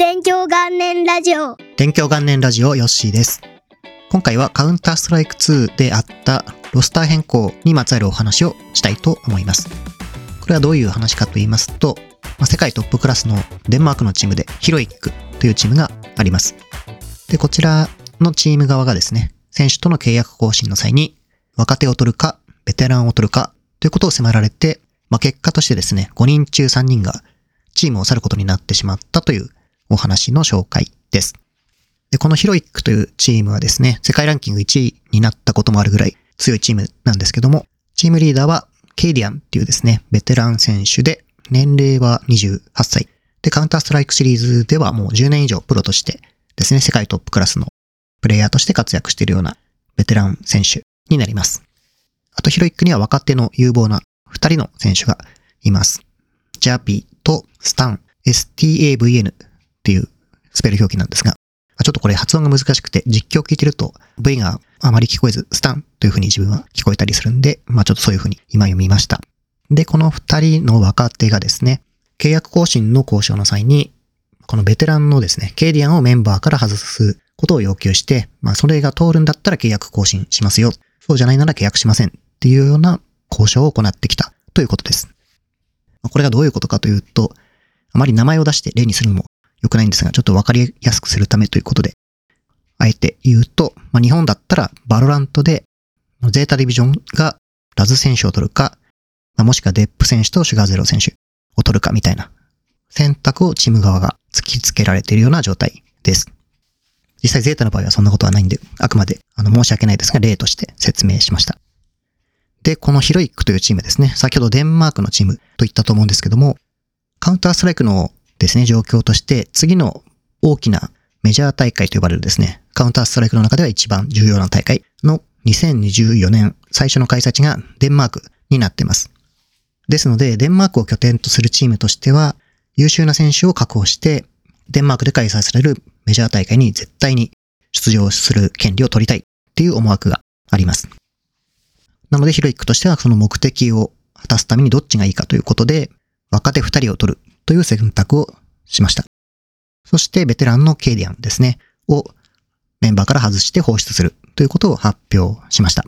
勉強元年ラジオ。勉強元年ラジオヨッシーです。今回はカウンターストライク2であったロスター変更にまつわるお話をしたいと思います。これはどういう話かと言いますと、世界トップクラスのデンマークのチームでヒロイックというチームがあります。で、こちらのチーム側がですね、選手との契約更新の際に若手を取るか、ベテランを取るかということを迫られて、まあ、結果としてですね、5人中3人がチームを去ることになってしまったというお話の紹介です。で、このヒロイックというチームはですね、世界ランキング1位になったこともあるぐらい強いチームなんですけども、チームリーダーはケイディアンっていうですね、ベテラン選手で、年齢は28歳。で、カウンターストライクシリーズではもう10年以上プロとしてですね、世界トップクラスのプレイヤーとして活躍しているようなベテラン選手になります。あとヒロイックには若手の有望な2人の選手がいます。ジャーピーとスタン、STAVN っていうスペル表記なんですが、ちょっとこれ発音が難しくて実況を聞いてると V があまり聞こえず、スタンという風に自分は聞こえたりするんで、まあちょっとそういう風に今読みました。で、この二人の若手がですね、契約更新の交渉の際に、このベテランのですね、ケイディアンをメンバーから外すことを要求して、まあそれが通るんだったら契約更新しますよ。そうじゃないなら契約しませんっていうような交渉を行ってきたということです。これがどういうことかというと、あまり名前を出して例にするのも良くないんですが、ちょっとわかりやすくするためということで、あえて言うと、まあ、日本だったら VALORANT で、 ZETA DIVISION が Laz 選手を取るか、まあ、もしくは Dep 選手と SugarZ3ro 選手を取るかみたいな選択をチーム側が突きつけられているような状態です。実際ゼータの場合はそんなことはないんで、あくまであの申し訳ないですが例として説明しました。で、このヒロイックというチームですね。先ほどデンマークのチームと言ったと思うんですけども、カウンターストライクのですね、状況として、次の大きなメジャー大会と呼ばれるですね、カウンターストライクの中では一番重要な大会の2024年最初の開催地がデンマークになっています。ですので、デンマークを拠点とするチームとしては、優秀な選手を確保して、デンマークで開催されるメジャー大会に絶対に出場する権利を取りたいっていう思惑があります。なので、ヒロイックとしてはその目的を果たすためにどっちがいいかということで、若手二人を取るという選択をしました。そしてベテランのケイディアンですね、をメンバーから外して放出するということを発表しました。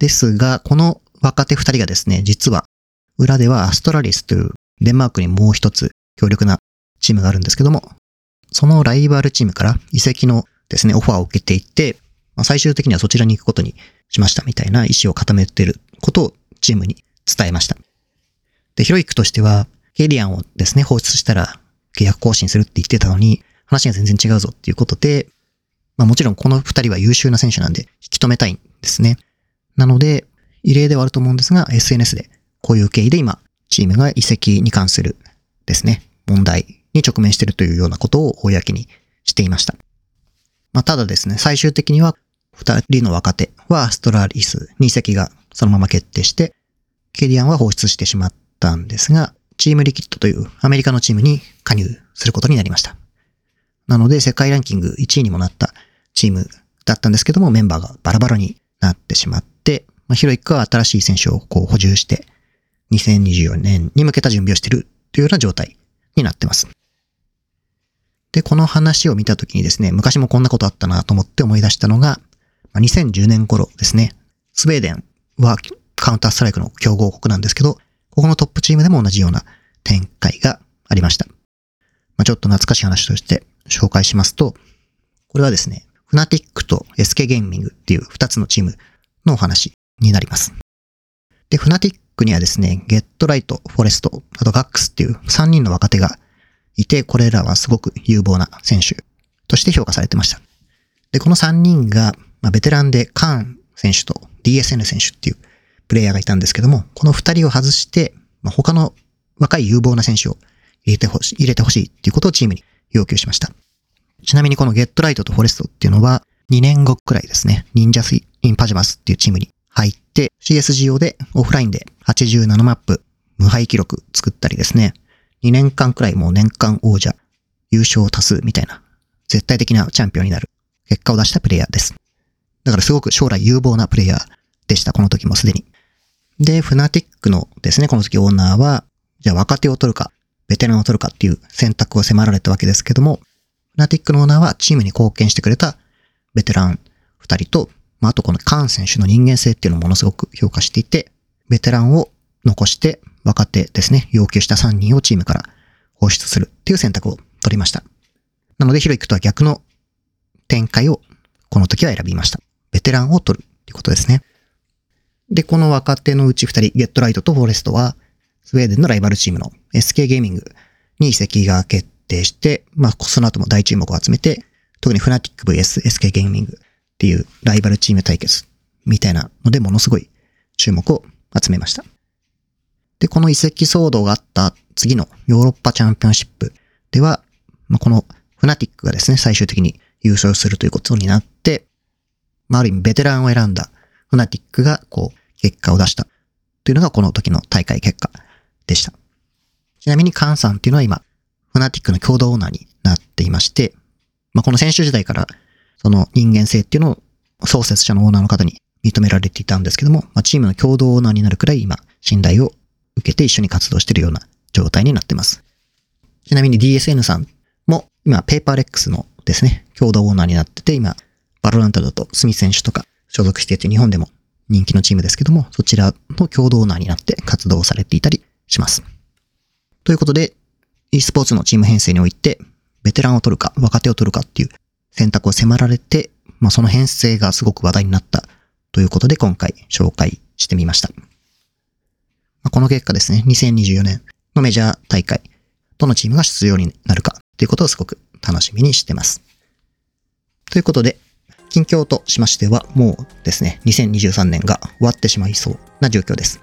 ですが、この若手二人がですね、実は裏ではアストラリスというデンマークにもう一つ強力なチームがあるんですけども、そのライバルチームから移籍のですね、オファーを受けていって、ま、最終的にはそちらに行くことにしましたみたいな意思を固めていることをチームに伝えました。で、ヒロイクとしては、ケイディアンをですね、放出したら契約更新するって言ってたのに、話が全然違うぞっていうことで、まあもちろんこの二人は優秀な選手なんで引き止めたいんですね。なので、異例ではあると思うんですが、SNS でこういう経緯で今、チームが移籍に関するですね、問題に直面しているというようなことを公にしていました。まあただですね、最終的には二人の若手はアストラリスに移籍がそのまま決定して、ケイディアンは放出してしまったんですが、チームリキッドというアメリカのチームに加入することになりました。なので世界ランキング1位にもなったチームだったんですけども、メンバーがバラバラになってしまって、まあ、ヒロイックは新しい選手をこう補充して、2024年に向けた準備をしているというような状態になってます。で、この話を見たときにですね、昔もこんなことあったなと思って思い出したのが、2010年頃ですね、スウェーデンはカウンターストライクの強豪国なんですけど、ここのトップチームでも同じような展開がありました。まあ、ちょっと懐かしい話として紹介しますと、これはですね、フナティックと SK ゲーミングっていう2つのチームのお話になります。で、フナティックにはですね、ゲットライト、フォレスト、あとガックスっていう3人の若手がいて、これらはすごく有望な選手として評価されてました。で、この3人が、まあ、ベテランでカーン選手と DSN 選手っていうプレイヤーがいたんですけども、この二人を外して、まあ、他の若い有望な選手を入れてほしい、入れてほしいっていうことをチームに要求しました。ちなみにこのゲットライトとフォレストっていうのは、2年後くらいですね、忍者スインパジャマスっていうチームに入って、CSGO でオフラインで87マップ無敗記録作ったりですね、2年間くらいもう年間王者、優勝多数みたいな、絶対的なチャンピオンになる結果を出したプレイヤーです。だからすごく将来有望なプレイヤーでした、この時もすでに。で、フナティックのですね、この時オーナーは、じゃあ若手を取るか、ベテランを取るかっていう選択を迫られたわけですけども、フナティックのオーナーはチームに貢献してくれたベテラン2人と、まあ、あとこのカーン選手の人間性っていうのをものすごく評価していて、ベテランを残して若手ですね、要求した3人をチームから放出するっていう選択を取りました。なので、ヒロイクとは逆の展開をこの時は選びました。ベテランを取るっていうことですね。で、この若手のうち2人、ゲットライトとフォレストは、スウェーデンのライバルチームの SK ゲーミングに移籍が決定して、まあ、その後も大注目を集めて、特にフナティック VS SK ゲーミングっていうライバルチーム対決みたいなのでものすごい注目を集めました。で、この移籍騒動があった次のヨーロッパチャンピオンシップでは、まあ、このフナティックがですね、最終的に優勝するということになって、まあ、ある意味ベテランを選んだフナティックがこう結果を出したというのがこの時の大会結果でした。ちなみにカンさんっていうのは今、フナティックの共同オーナーになっていまして、まあ、この選手時代からその人間性っていうのを創設者のオーナーの方に認められていたんですけども、まあ、チームの共同オーナーになるくらい今、信頼を受けて一緒に活動しているような状態になってます。ちなみに DSN さんも今、 Paper Rex のですね、共同オーナーになってて、今、 VALORANT だとスミス選手とか所属していて日本でも人気のチームですけども、そちらの共同オーナーになって活動されていたりします。ということで、e スポーツのチーム編成において、ベテランを取るか、若手を取るかっていう選択を迫られて、まあ、その編成がすごく話題になったということで今回紹介してみました。まあ、この結果ですね、2024年のメジャー大会、どのチームが出場になるかということをすごく楽しみにしてます。ということで、近況としましては、もうですね、2023年が終わってしまいそうな状況です。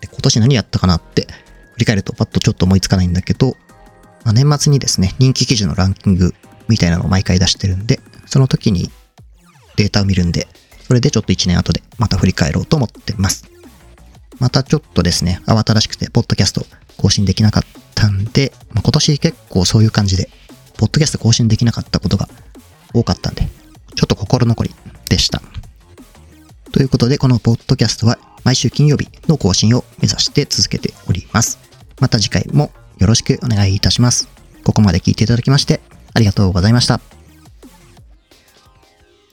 で今年何やったかなって振り返るとパッとちょっと思いつかないんだけど、まあ、年末にですね、人気記事のランキングみたいなのを毎回出してるんで、その時にデータを見るんで、それでちょっと1年後でまた振り返ろうと思ってます。またちょっとですね、慌ただしくて、ポッドキャスト更新できなかったんで、まあ、今年結構そういう感じで、ポッドキャスト更新できなかったことが多かったんで、ちょっと心残りでした。ということで、このポッドキャストは毎週金曜日の更新を目指して続けております。また次回もよろしくお願いいたします。ここまで聞いていただきましてありがとうございました。